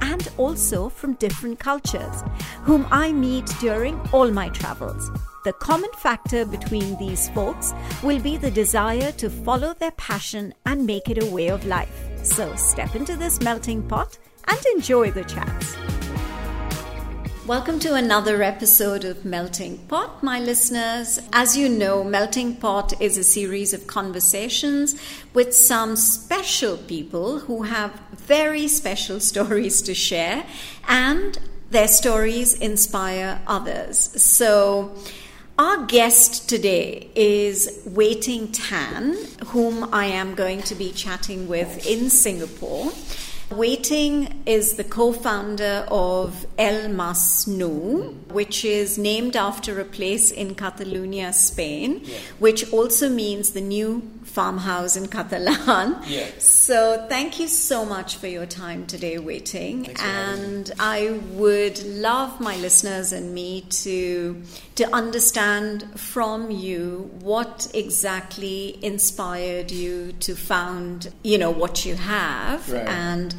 and also from different cultures, whom I meet during all my travels. The common factor between these folks will be the desire to follow their passion and make it a way of life. So step into this melting pot and enjoy the chats. Welcome to another episode of Melting Pot, my listeners. As you know, Melting Pot is a series of conversations with some special people who have very special stories to share, and their stories inspire others. So, our guest today is Wei Ting Tan, whom I am going to be chatting with in Singapore. Wei Ting is the co founder of El Masnou, which is named after a place in Catalonia, Spain, Yeah. which also means the new farmhouse in Catalan. Yeah. So, thank you so much for your time today, Wei Ting. Thanks for having me. And I would love my listeners and me to to understand from you what exactly inspired you to found, you know, what you have Right. and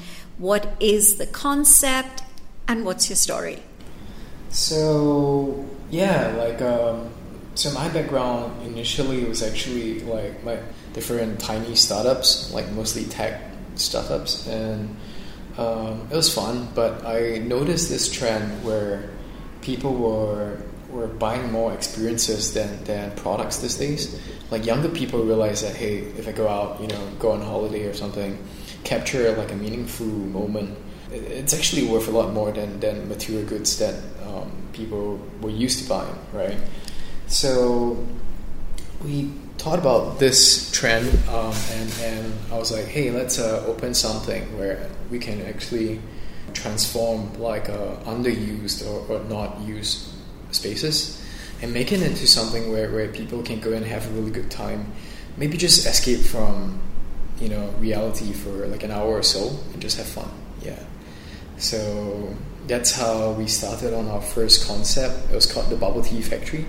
what is the concept and what's your story. So yeah, like um, so my background initially was actually like my different tiny startups, like mostly tech startups, and um, it was fun. But I noticed this trend where people were were buying more experiences than than products these days. Like younger people realize that hey, if I go out, you know, go on holiday or something, capture like a meaningful moment it's actually worth a lot more than, than material goods that um, people were used to buying, right? So we thought about this trend, um, and, and I was like, hey, let's uh, open something where we can actually transform like uh, underused or, or not used spaces and make it into something where, where people can go and have a really good time. Maybe just escape from you know reality for like an hour or so and just have fun. Yeah. So that's how we started on our first concept. It was called the Bubble Tea Factory.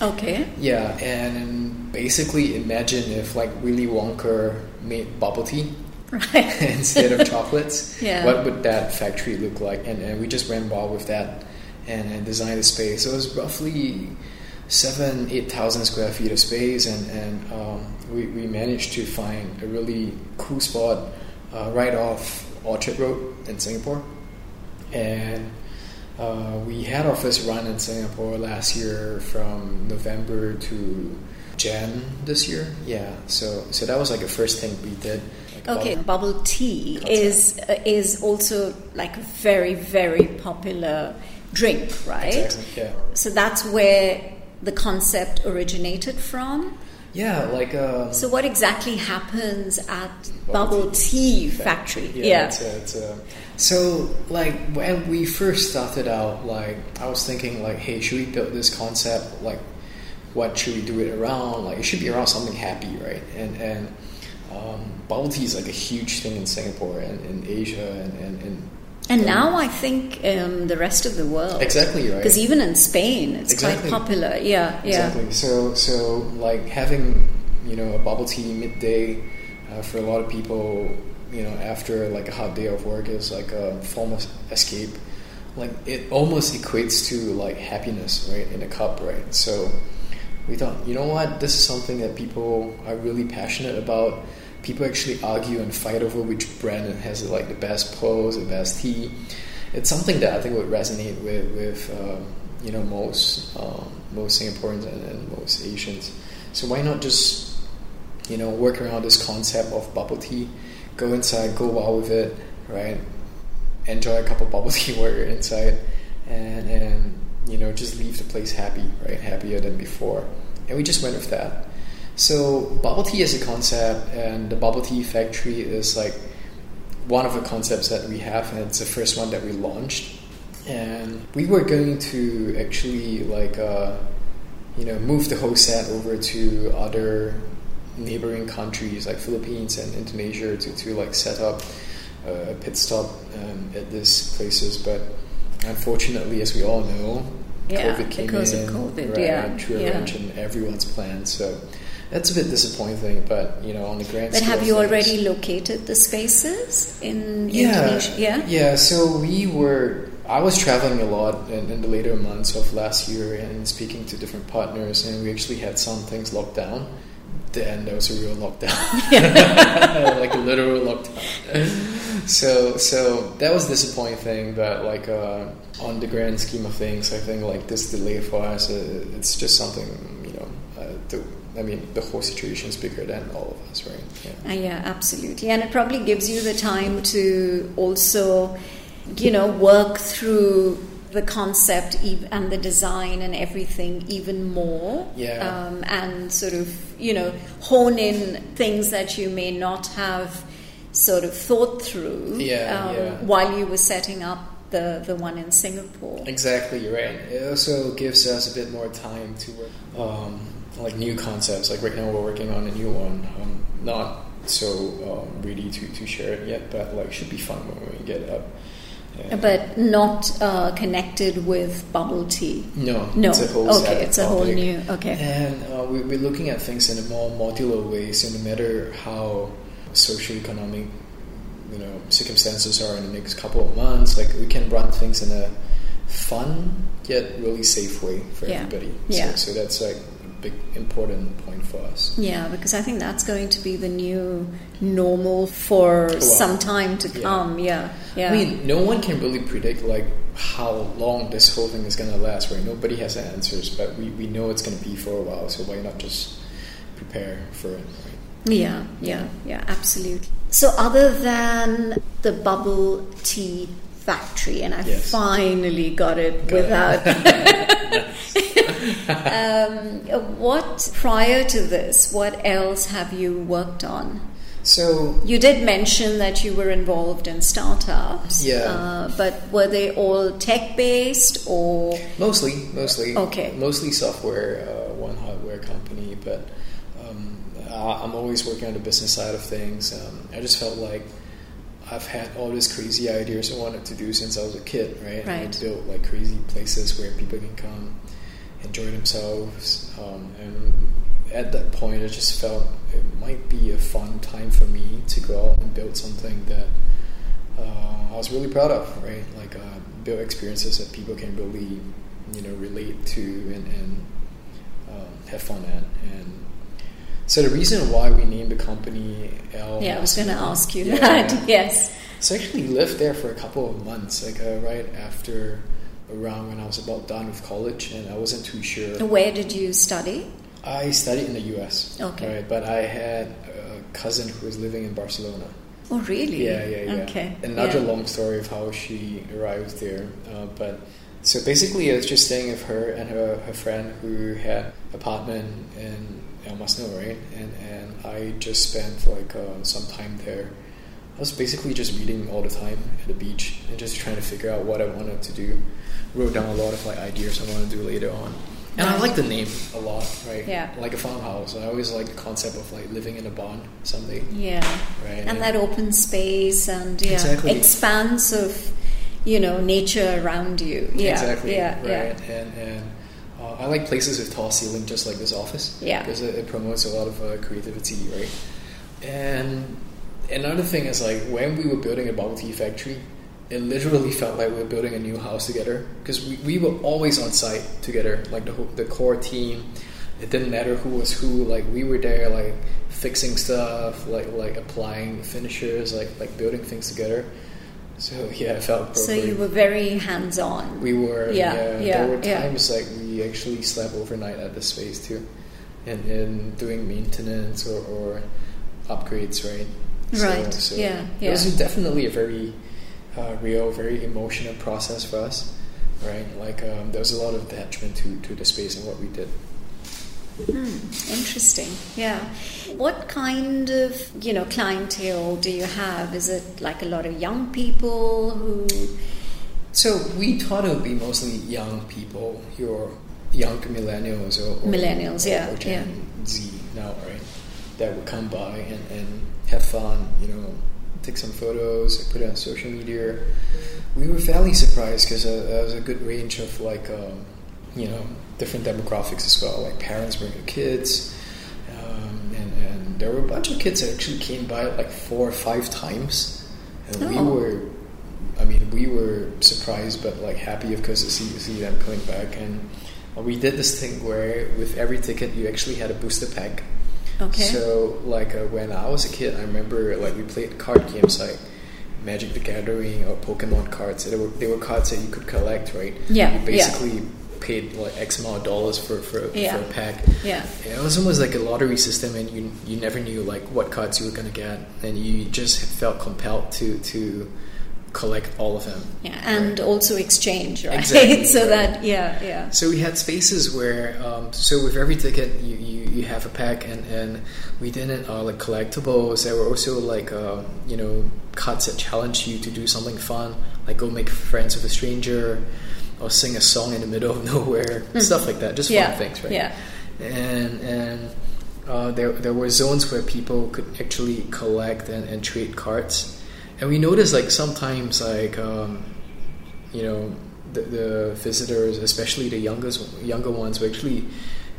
Okay. Yeah, and basically imagine if like Willy Wonka made bubble tea Right. instead of chocolates. Yeah. What would that factory look like? And, and we just ran wild with that and, and designed the space. So it was roughly seven, eight thousand square feet of space, and and um, we we managed to find a really cool spot uh, right off Orchard Road in Singapore, and. Uh, we had our first run in Singapore last year from November to Jan this year. Yeah, so so that was like the first thing we did. Like Okay, about- bubble tea Concept. is uh, is also like a very very popular drink, right? Exactly. Yeah. So that's where the concept originated from. Yeah, like um, So what exactly happens at Bubble Bubble Tea Factory? Yeah, It's a, it's a, so like when we first started out, like I was thinking like, hey, should we build this concept? Like, what should we do it around? Like, it should be around something happy, right? And and um, bubble tea is like a huge thing in Singapore and in Asia and and, and And now I think um, the rest of the world. Exactly, right. Because even in Spain, it's Exactly. quite popular. Yeah, yeah. Exactly. So so like having you know a bubble tea midday uh, for a lot of people you know after like a hot day of work is like a form of escape. Like it almost equates to like happiness, right, in a cup, right? So we thought, you know what, this is something that people are really passionate about. People actually argue and fight over which brand has like the best pose, the best tea. It's something that I think would resonate with with um, you know most um, most Singaporeans and, and most Asians. So why not just you know work around this concept of bubble tea? Go inside, go wild with it, right? Enjoy a cup of bubble tea while you're inside, and and you know just leave the place happy, right? Happier than before. And we just went with that. So bubble tea is a concept, and the bubble tea factory is like one of the concepts that we have, and it's the first one that we launched. And we were going to actually like uh, you know move the whole set over to other neighboring countries like Philippines and Indonesia to, to like set up a pit stop um, at these places, but unfortunately, as we all know, Yeah, COVID came because in, of COVID, right, yeah, and yeah. in everyone's plans. So that's a bit disappointing, but you know, on the grand scheme. But have you things- already located the spaces in yeah, Indonesia? Yeah. yeah. So we were. I was traveling a lot in, in the later months of last year and speaking to different partners, and we actually had some things locked down. Then there was a real lockdown, like a literal lockdown. so, so that was a disappointing thing. But like uh, on the grand scheme of things, I think like this delay for us, uh, it's just something you know. Uh, the, I mean, the whole situation is bigger than all of us, right? Yeah. Uh, yeah, absolutely. And it probably gives you the time to also, you know, work through the concept and the design and everything even more. Yeah. Um, and sort of, you know, hone in things that you may not have sort of thought through Yeah, um, yeah. while you were setting up the, the one in Singapore. Exactly, you're right. It also gives us a bit more time to work um, like new concepts. Like right now, we're working on a new one. Um, not so um, ready to, to share it yet, but like should be fun when we get it up. And- But not uh, connected with bubble tea. no, No. it's a whole okay, it's a whole new. Okay. And uh, we, we're looking at things in a more modular way. So no matter how socioeconomic, you know, circumstances are in the next couple of months, like we can run things in a fun yet really safe way for Yeah. everybody. Yeah. So, so that's like big important point for us. Yeah, because I think that's going to be the new normal for while. some time to Yeah. come. Yeah, yeah. I mean, no one can really predict like how long this whole thing is gonna last, right? Nobody has the answers, but we, we know it's gonna be for a while. So why not just prepare for it, right? yeah, yeah, yeah, absolutely. So, other than the bubble tea factory, and I Yes. finally got it Got it. um, what prior to this? What else have you worked on? So You did mention that you were involved in startups. Yeah. Uh, but were they all tech based or? Mostly, mostly. Okay. Mostly software, uh, one hardware company, but um, I'm always working on the business side of things. Um, I just felt like I've had all these crazy ideas I wanted to do since I was a kid, right? Right. I built like crazy places where people can come, enjoy themselves, um, and at that point, I just felt it might be a fun time for me to go out and build something that uh, I was really proud of, right? Like uh, build experiences that people can really, you know, relate to and, and um, have fun at. And so the reason why we named the company L. Yeah, I was going to ask you Yeah. that. yes. So I actually lived there for a couple of months, like uh, right after around when I was about done with college, and I wasn't too sure. Where did you study? I studied in the U.S. Okay. right, but I had a cousin who was living in Barcelona. Oh, really? Yeah, yeah, yeah. Okay. Another yeah. long story of how she arrived there. Uh, but so basically, I was just staying with her and her, her friend who had apartment in El Masnou, right? And and I just spent like uh, some time there. I was basically just reading all the time at the beach and just trying to figure out what I wanted to do. Wrote down a lot of like ideas I want to do later on. And I like the name a lot, right? Yeah. Like a farmhouse. I always like the concept of like living in a barn someday. Yeah. Right. And that open space and yeah, Exactly. expanse of, you know, nature around you. Yeah. Exactly. Yeah. right. Yeah. And and uh, I like places with tall ceiling, just like this office. Yeah. Because it, it promotes a lot of uh, creativity, right? And another thing is like when we were building a bubble tea factory, it literally felt like we were building a new house together because we, we were always on site together, like the the core team. It didn't matter who was who. Like we were there, like fixing stuff, like like applying finishers, like like building things together. So yeah, it felt. So you were very hands on. We were. Yeah, Yeah. yeah, there were yeah. times like we actually slept overnight at the space too, and and doing maintenance or, or upgrades, right? Right, yeah, yeah. It was definitely a very uh, real, very emotional process for us, right? Like um, there was a lot of attachment to to the space and what we did. Interesting. Yeah. What kind of, you know, clientele do you have? Is it like a lot of young people who So we thought it would be mostly young people, your young millennials or, or Millennials, yeah, or Gen Z now, right? That would come by and, and have fun, you know, take some photos, I put it on social media. We were fairly surprised because uh, there was a good range of like, um, you know, different demographics as well. Like parents bring their kids, um, and, and there were a bunch of kids that actually came by like four or five times, and we Oh. were I mean, we were surprised but like happy, of course, to see, see them coming back. And we did this thing where with every ticket you actually had a booster pack. Okay. So like uh, when I was a kid, I remember like we played card games like Magic the Gathering or Pokemon cards. They were they were cards that you could collect, right? Yeah, You yeah. basically paid like X amount of dollars for for, Yeah. for a pack. Yeah. Yeah, it was almost like a lottery system, and you you never knew like what cards you were gonna get, and you just felt compelled to to collect all of them. Yeah, and also exchange, right? Exactly, so right. that yeah, yeah. So we had spaces where, um, so with every ticket, you, you, you have a pack, and, and we didn't uh, like collectibles. There were also like uh, you know cards that challenge you to do something fun, like go make friends with a stranger, or sing a song in the middle of nowhere, stuff like that. Just Mm-hmm. Yeah, fun things, right? yeah. And and uh, there there were zones where people could actually collect and, and trade cards, and we noticed like sometimes like um, you know the, the visitors, especially the youngest younger ones, were actually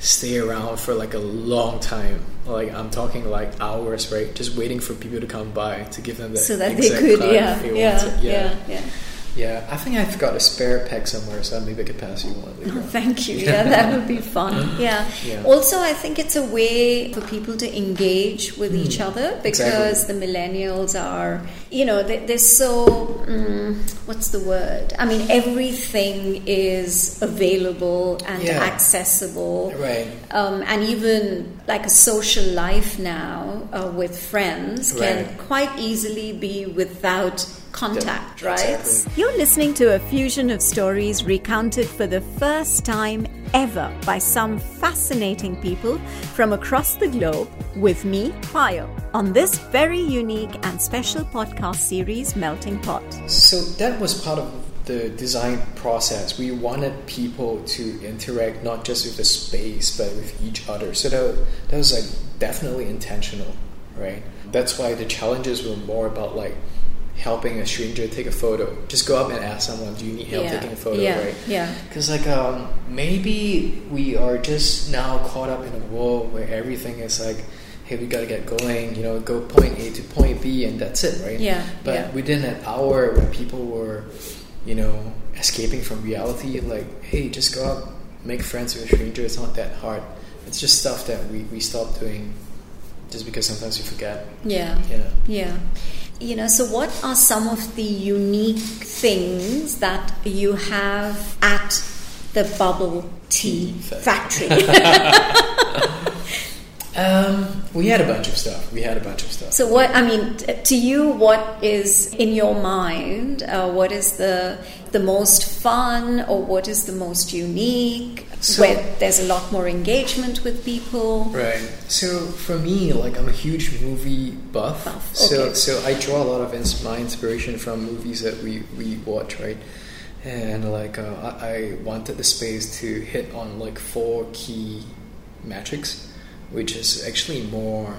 stay around for like a long time. Like I'm talking like hours, right? Just waiting for people to come by to give them the So that they exact could, yeah, they yeah, wanted. yeah, yeah. Yeah, I think I've got a spare pack somewhere, so maybe I could pass you one on. Thank you. Yeah, that would be fun. Yeah. Yeah. Also, I think it's a way for people to engage with each other because the millennials are, you know, they, they're so, mm, what's the word? I mean, everything is available and Yeah. accessible. Right. Um, and even like a social life now uh, with friends can quite easily be without contact, Yeah, right? exactly. You're listening to a fusion of stories recounted for the first time ever by some fascinating people from across the globe with me, Payal, on this very unique and special podcast series, Melting Pot. So that was part of the design process. We wanted people to interact not just with the space but with each other. So that, that was like definitely intentional, right? That's why the challenges were more about like helping a stranger take a photo. Just go up and ask someone, "Do you need help Yeah, taking a photo?" yeah, right? yeah. Because like um, maybe we are just now caught up in a world where everything is like, hey, we gotta get going. You know, go point A to point B, and that's it, right? Yeah, But yeah. within an hour, when people were, you know, escaping from reality, like, hey, just go out, make friends with a stranger. It's not that hard. It's just stuff that we we stopped doing, just because sometimes we forget. Yeah. Yeah. Yeah. You know, so what are some of the unique things that you have at the bubble tea Tea factory? Um, we had a bunch of stuff. We had a bunch of stuff. so, what I mean, to you, what is in your mind? Uh, what is the the most fun, or what is the most unique? So- where there's a lot more engagement with people. Right. So for me, like I'm a huge movie buff. Buff, So okay. so I draw a lot of ins- my inspiration from movies that we we watch, right? And like uh, I, I wanted the space to hit on like four key metrics, which is actually more,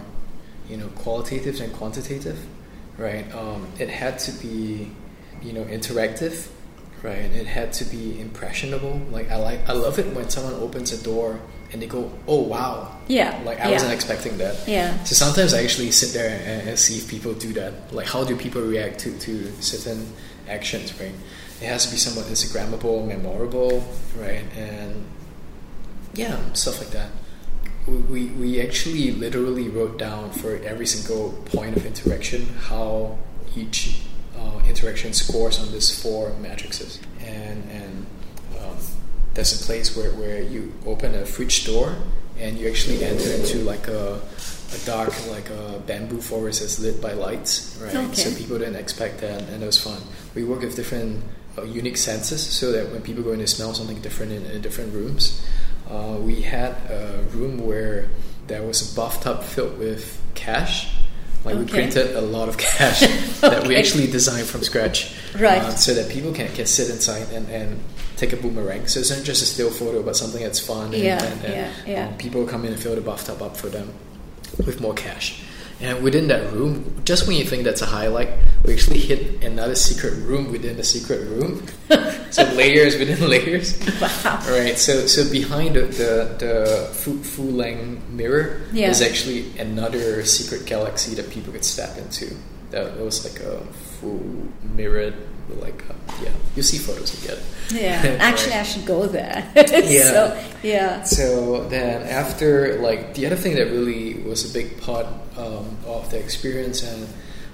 you know, qualitative than quantitative, right? Um, it had to be, you know, interactive, right? It had to be impressionable. Like I like, I love it when someone opens a door and they go, "Oh wow!" Yeah, Like I yeah. wasn't expecting that. Yeah. So sometimes I actually sit there and, and see if people do that. Like how do people react to to certain actions, right? It has to be somewhat Instagrammable, memorable, right? And yeah, stuff like that. We, we, actually literally wrote down for every single point of interaction how each uh, interaction scores on these four matrices. And, and um, there's a place where, where you open a fridge door and you actually enter into like a, a dark, like a bamboo forest that's lit by lights, right? Okay. So people didn't expect that, and it was fun. We work with different uh, unique senses so that when people go in, they smell something different in, in different rooms. Uh, we had a room where there was a bathtub filled with cash. Like we printed a lot of cash that we actually designed from scratch, Right. uh, so that people can, can sit inside and, and take a boomerang. So it's not just a still photo, but something that's fun. And, Yeah, and, and, yeah, yeah. uh, people come in and fill the bathtub up for them with more cash. And within that room, just when you think that's a highlight, we actually hit another secret room within the secret room. so layers within layers. Wow. Right. So so behind the the, the Fu, Lang mirror Yeah. is actually another secret galaxy that people could step into. That was like a full mirrored, like uh, yeah. You see photos, you get it. Yeah, actually, I should go there. Yeah. So, yeah. So then, after like the other thing that really was a big part um, of the experience and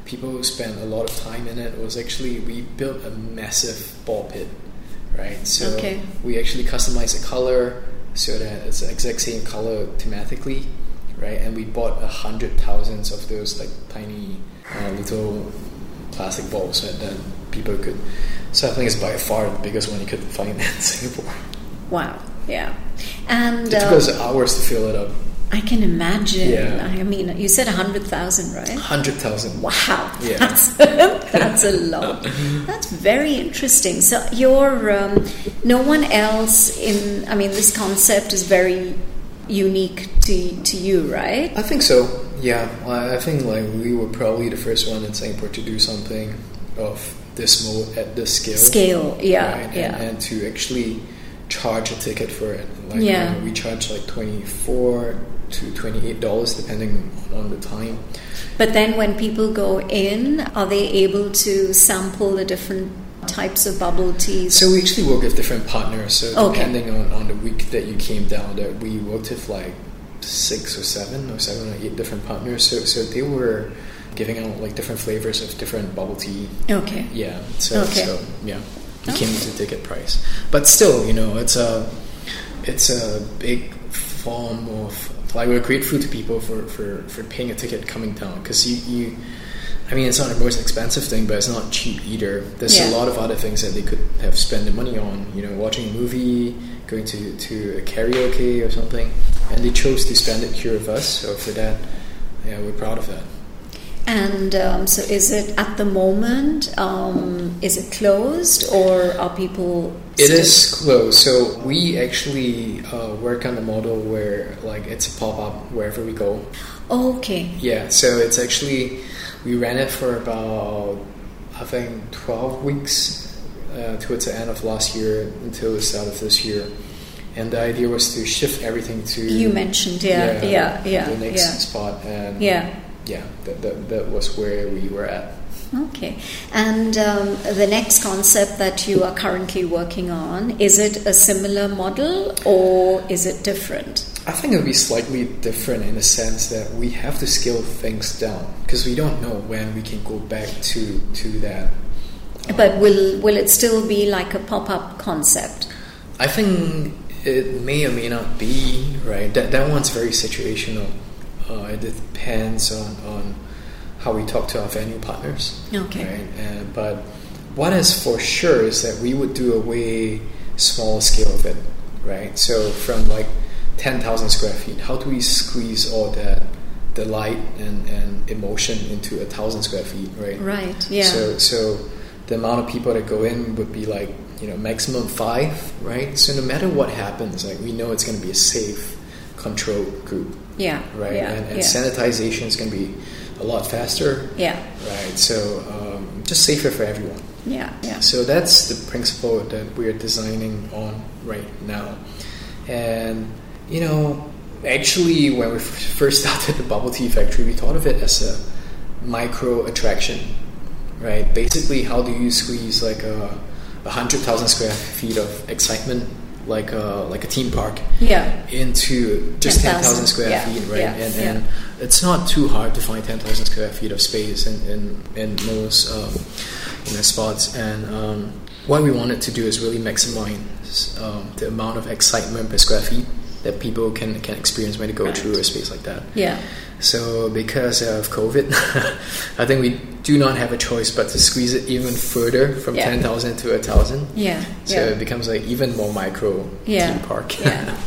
people who spent a lot of time in it was actually we built a massive ball pit, right? So Okay. we actually customized the color so that it's the exact same color thematically, right? And we bought a hundred thousands of those like tiny uh, little plastic balls that then people could. So I think it's by far the biggest one you could find in Singapore. Wow. Yeah. And It took uh, us hours to fill it up. I can imagine. Yeah. I mean, you said 100,000, right? Hundred thousand. Wow, Yeah. that's that's a lot. That's very interesting. So you're um, no one else in. I mean, this concept is very unique to to you, right? I think so. Yeah, I I think like we were probably the first one in Singapore to do something of this mode at this scale. Scale, yeah, right? yeah. And, and to actually charge a ticket for it. Like, Yeah. uh, we charge like twenty four to twenty eight dollars depending on the time. But then when people go in, are they able to sample the different types of bubble teas? So we actually work with different partners. So Okay. depending on, on the week that you came down, that we worked with like six or seven or seven or eight different partners. So so they were giving out like different flavors of different bubble tea. okay. Yeah. So Okay. so yeah, it came with a ticket price, but still, you know, it's a it's a big form of like we're grateful to people for for for paying a ticket coming down because you you. I mean, it's not the most expensive thing, but it's not cheap either. There's Yeah. a lot of other things that they could have spent the money on. You know, watching a movie, going to to a karaoke or something, and they chose to spend it here with us. So for that, yeah, we're proud of that. And um, so, is it at the moment? Um, is it closed, or are people? It is closed. So we actually uh, work on the model where like it's a pop up wherever we go. Okay. Yeah. So it's actually we ran it for about I think twelve weeks uh, towards the end of last year until the start of this year. And the idea was to shift everything to You mentioned, yeah, yeah, yeah, the next yeah. spot, and Yeah. Yeah, that, that that was where we were at. Okay. And um, the next concept that you are currently working on is it a similar model or is it different? I think it'll be slightly different in the sense that we have to scale things down because we don't know when we can go back to to that. But will will it still be like a pop up concept? I think it may or may not be right. That that one's very situational. Uh, it depends on on how we talk to our venue partners. Okay. Right. And, but what is for sure is that we would do a way smaller scale of it. Right. So from like ten thousand square feet, how do we squeeze all that the light and, and emotion into a thousand square feet? Right. Right. Yeah. So so the amount of people that go in would be like you know maximum five, right? So no matter what happens, like we know it's going to be a safe, controlled group, yeah. right? Yeah. and and yeah. sanitization is going to be a lot faster, yeah. right? So um, just safer for everyone. Yeah, yeah. So that's the principle that we are designing on right now. And, you know, actually, when we first started the bubble tea factory, we thought of it as a micro attraction, right? Basically, how do you squeeze like a, a hundred thousand square feet of excitement, like a like a theme park, Yeah. into just 10,000 10,000, square yeah, feet, right? yeah, and, yeah. and it's not too hard to find 10,000 square feet of space in, in, in most um, you know, spots. And um, what we wanted to do is really maximize um, the amount of excitement per square feet that people can, can experience when they go Right. through a space like that. Yeah. So because of COVID, I think we do not have a choice but to squeeze it even further from Yeah. 10,000 to 1,000. Yeah. So yeah. it becomes like even more micro Yeah, theme park. yeah.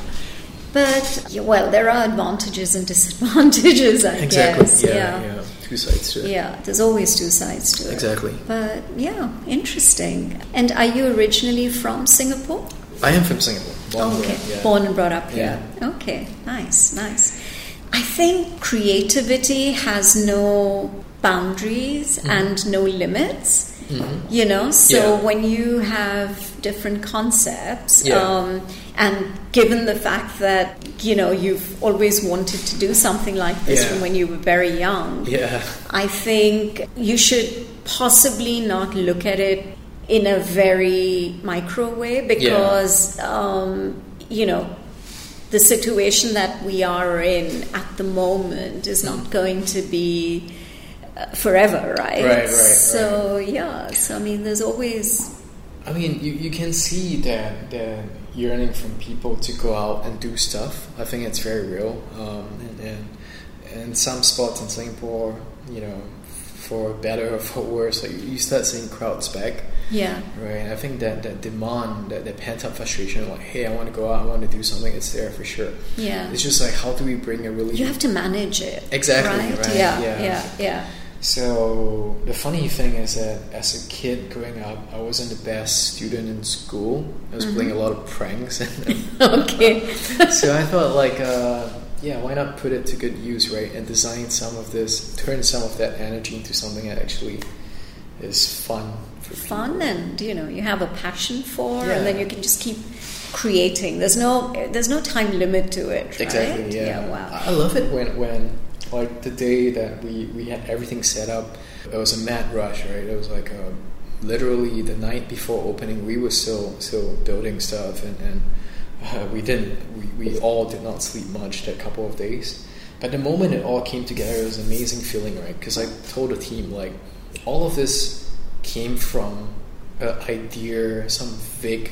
But well, there are advantages and disadvantages, I exactly. guess. Yeah, yeah. yeah. Two sides to it. Yeah, there's always two sides to it. Exactly. But yeah, interesting. And are you originally from Singapore? I am from Singapore. Born and Oh, okay. brought up, yeah. Born and brought up here. Yeah. Okay, nice, nice. I think creativity has no boundaries Mm-hmm. and no limits. You know, so Yeah. when you have different concepts, Yeah. um, and given the fact that you know you've always wanted to do something like this Yeah. from when you were very young, Yeah. I think you should possibly not look at it in a very micro way because, um, you know, the situation that we are in at the moment is not going to be uh, forever, right? Right, right, So, yeah, so I mean, there's always. I mean, you, you can see that the yearning from people to go out and do stuff. I think it's very real. Um, and, and and some spots in Singapore, you know, for better or for worse, like you start seeing crowds back. Yeah, Right. I think that that demand, that, that pent up frustration, like, hey, I want to go out, I want to do something. It's there for sure. yeah. It's just like, how do we bring a really You have to manage it. Exactly, Right? right, Yeah, yeah. yeah, yeah. So the funny thing is that as a kid growing up, I wasn't the best student in school. I was playing a lot of pranks, Okay. so I thought like, uh, yeah, why not put it to good use, right? And design some of this, turn some of that energy into something that actually is fun fun and you know you have a passion for Yeah. and then you can just keep creating there's no there's no time limit to it right? Exactly. Yeah. wow I love it when when like the day that we we had everything set up, it was a mad rush, right? It was like uh literally the night before opening, we were still still building stuff, and and uh, we didn't we, we all did not sleep much that couple of days. But the moment it all came together, it was an amazing feeling, right? Because I told the team like all of this came from an idea, some vague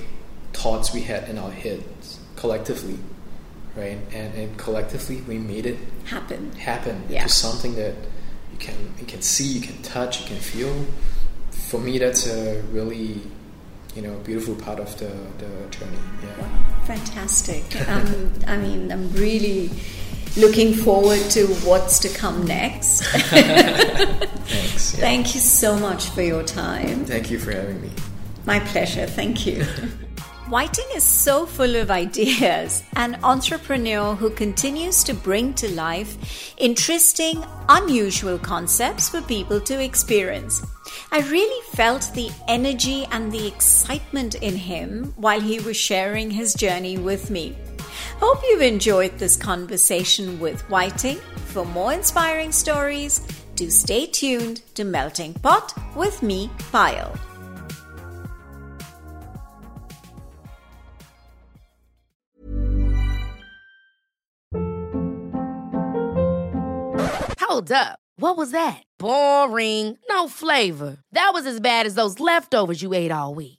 thoughts we had in our heads collectively, right? And, and collectively we made it happen happen Yeah. to something that you can you can see, you can touch, you can feel. For me, that's a really you know beautiful part of the the journey. Yeah. fantastic um, i mean i'm really looking forward to what's to come next Thanks. Yeah. thank you so much for your time Thank you for having me. My pleasure, thank you. Wei Ting is so full of ideas, an entrepreneur who continues to bring to life interesting, unusual concepts for people to experience. I really felt the energy and the excitement in him while he was sharing his journey with me. Hope you've enjoyed this conversation with Wei Ting. For more inspiring stories, do stay tuned to Melting Pot with me, Payal. Hold up. What was that? Boring. No flavor. That was as bad as those leftovers you ate all week.